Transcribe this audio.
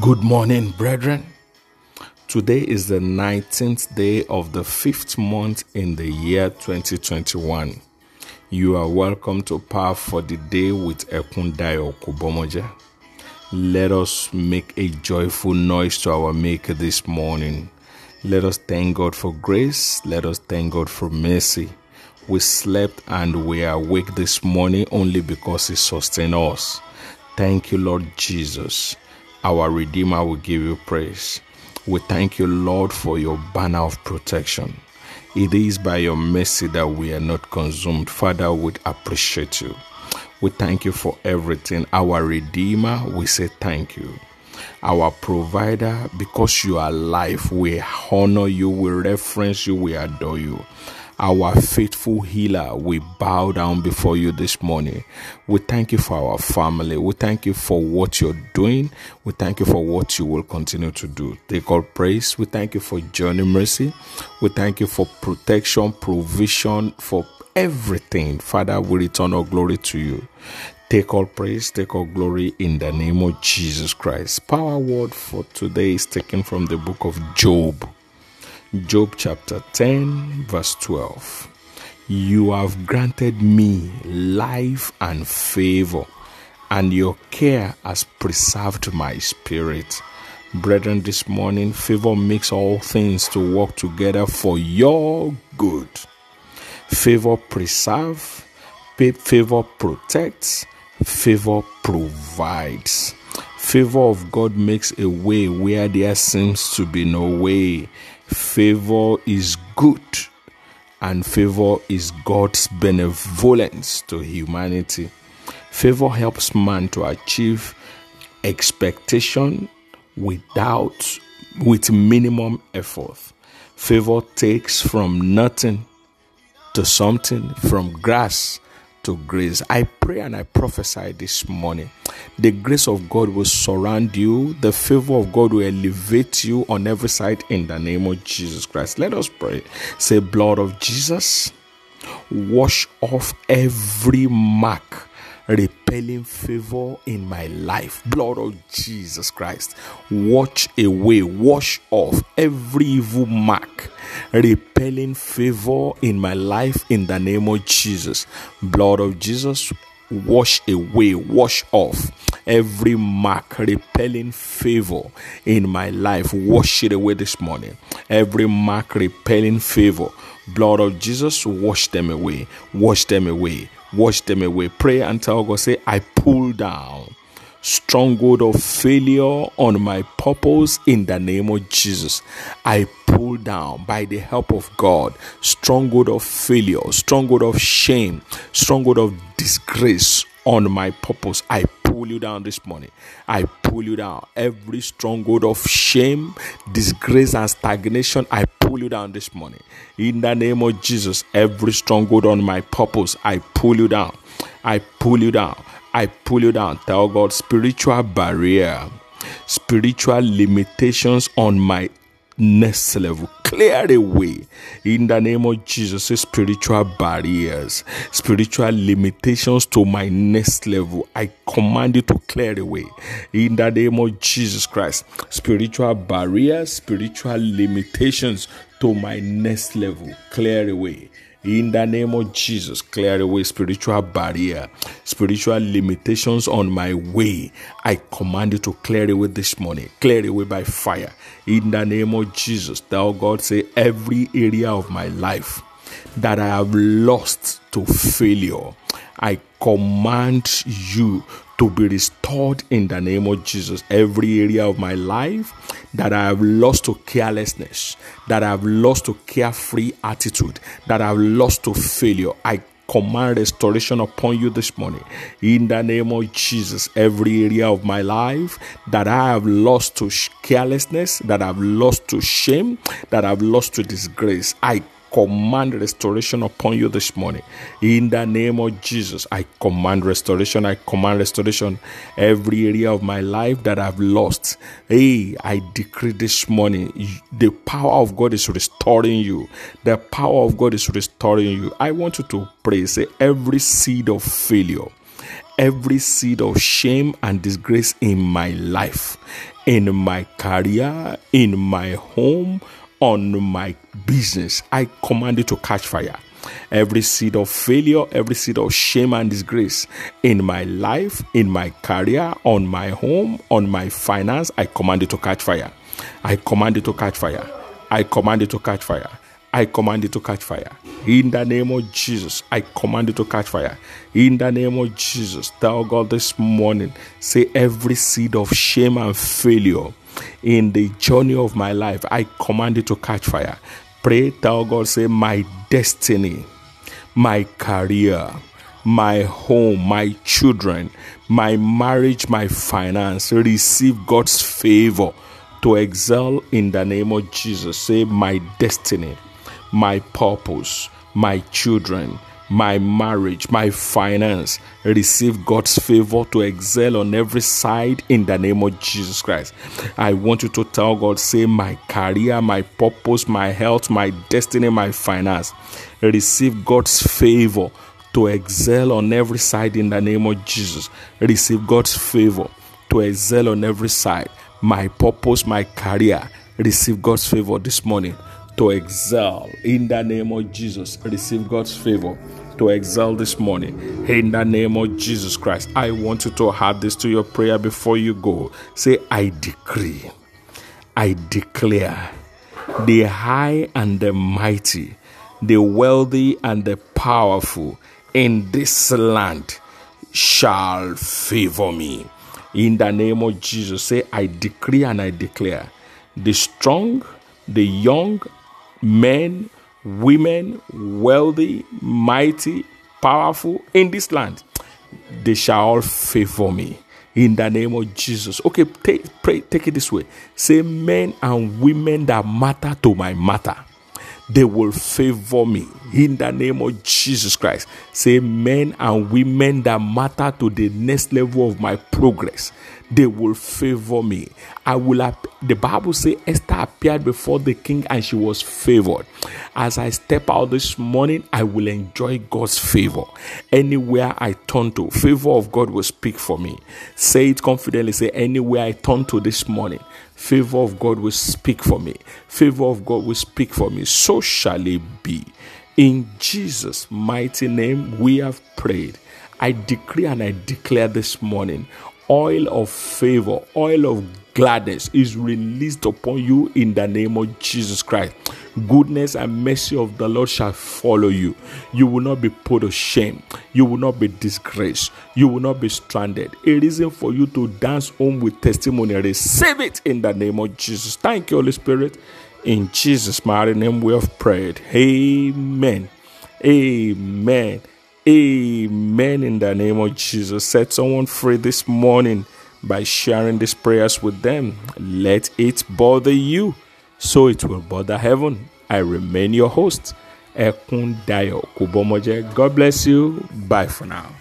Good morning, brethren. Today is the 19th day of the fifth month in the year 2021. You are welcome to Power for the Day with Ekundayo Kubomoja. Let us make a joyful noise to our Maker this morning. Let us thank God for grace. Let us thank God for mercy. We slept and we are awake this morning only because He sustained us. Thank you, Lord Jesus. Our Redeemer will give you praise. We thank you, Lord, for your banner of protection. It is by your mercy that we are not consumed. Father, we appreciate you. We thank you for everything. Our Redeemer, we say thank you. Our provider, because you are alive, we honor you, we reference you, we adore you our faithful healer, we bow down before you this morning. We thank you for our family. We thank you for what you're doing. We thank you for what you will continue to do. Take all praise. We thank you for journey mercy. We thank you for protection, provision, for everything. Father, we return our glory to you. Take all praise, take all glory in the name of Jesus Christ. Power word for today is taken from the book of Job. Job chapter 10, verse 12. You have granted me life and favor, and your care has preserved my spirit. Brethren, this morning, favor makes all things to work together for your good. Favor preserve, favor protects, favor provides. Favor of God makes a way where there seems to be no way favor is good and favor is God's benevolence to humanity. Favor helps man to achieve expectation without with minimum effort. Favor takes from nothing to something, from grass to grace. I pray and I prophesy this morning. The grace of God will surround you, the favor of God will elevate you on every side in the name of Jesus Christ. Let us pray. Say, blood of Jesus, wash off every mark repelling favor in my life. Blood of Jesus Christ, wash away, wash off every evil mark repelling favor in my life in the name of Jesus. Blood of Jesus, wash away, wash off every mark repelling favor in my life. Wash it away this morning. Every mark repelling favor. Blood of Jesus, wash them away, wash them away, wash them away. Pray and tell God, say, I pull down stronghold of failure on my purpose in the name of Jesus. I pull down by the help of God stronghold of failure, stronghold of shame, stronghold of disgrace on my purpose. I pull you down this morning. I pull you down. Every stronghold of shame, disgrace, and stagnation, I pull you down this morning. In the name of Jesus, every stronghold on my purpose, I pull you down. I pull you down. I pull you down. Tell God, spiritual barrier, spiritual limitations on my next level. Clear the way in the name of Jesus. Spiritual barriers, spiritual limitations to my next level. I command you to clear the way in the name of Jesus Christ. Spiritual barriers, spiritual limitations to my next level. Clear the way in the name of Jesus, clear away spiritual barrier, spiritual limitations on my way. I command you to clear away this morning. Clear away by fire. In the name of Jesus, thou God say every area of my life that I have lost to failure. I command you to be restored in the name of Jesus. Every area of my life that I have lost to carelessness, that I have lost to carefree attitude, that I have lost to failure, I command restoration upon you this morning. In the name of Jesus, every area of my life that I have lost to carelessness, that I've lost to shame, that I've lost to disgrace, I command restoration upon you this morning. In the name of Jesus, I command restoration. I command restoration. Every area of my life that I've lost, hey, I decree this morning the power of God is restoring you. The power of God is restoring you. I want you to pray. Say, every seed of failure every seed of shame and disgrace in my life, in my career, in my home, on my business, I command it to catch fire. Every seed of failure, every seed of shame and disgrace in my life, in my career, on my home, on my finance, I command it to catch fire. I command it to catch fire. I command it to catch fire. I command it to catch fire. In the name of Jesus, I command it to catch fire. In the name of Jesus, tell God this morning, say every seed of shame and failure in the journey of my life, I command it to catch fire. Pray, tell God, say, my destiny, my career, my home, my children, my marriage, my finance receive God's favor to excel in the name of Jesus. Say, my destiny, my purpose, my children, my marriage, my finance receive God's favor to excel on every side in the name of Jesus Christ. I want you to tell God, say, my career, my purpose, my health, my destiny, my finance receive God's favor to excel on every side in the name of Jesus. Receive God's favor to excel on every side. My purpose, my career, receive God's favor this morning to excel in the name of Jesus. Receive God's favor to excel this morning in the name of Jesus Christ. I want you to add this to your prayer before you go. Say, I decree, I declare the high and the mighty, the wealthy and the powerful in this land shall favor me. In the name of Jesus, say, I decree and I declare the strong, the young, men, women, wealthy, mighty, powerful in this land, they shall all favor me in the name of Jesus. Okay, take, pray, take it this way. Say, men and women that matter to my matter they will favor me in the name of Jesus Christ. Say, men and women that matter to the next level of my progress, they will favor me. I will. The Bible says Esther appeared before the king and she was favored. As I step out this morning, I will enjoy God's favor. Anywhere I turn to, favor of God will speak for me. Say it confidently. Say, anywhere I turn to this morning, favor of God will speak for me. Favor of God will speak for me. So shall it be. In Jesus' mighty name, we have prayed. I decree and I declare this morning oil of favor, oil of gladness is released upon you in the name of Jesus Christ. Goodness and mercy of the Lord shall follow you. You will not be put to shame. You will not be disgraced. You will not be stranded. A reason for you to dance home with testimony. Receive it in the name of Jesus. Thank you, Holy Spirit. In Jesus' mighty name, we have prayed. Amen. Amen. Amen. In the name of Jesus. Set someone free this morning by sharing these prayers with them. Let it bother you so it will bother heaven. I remain your host, Ekun Dayo Kubomoje. God bless you. Bye for now.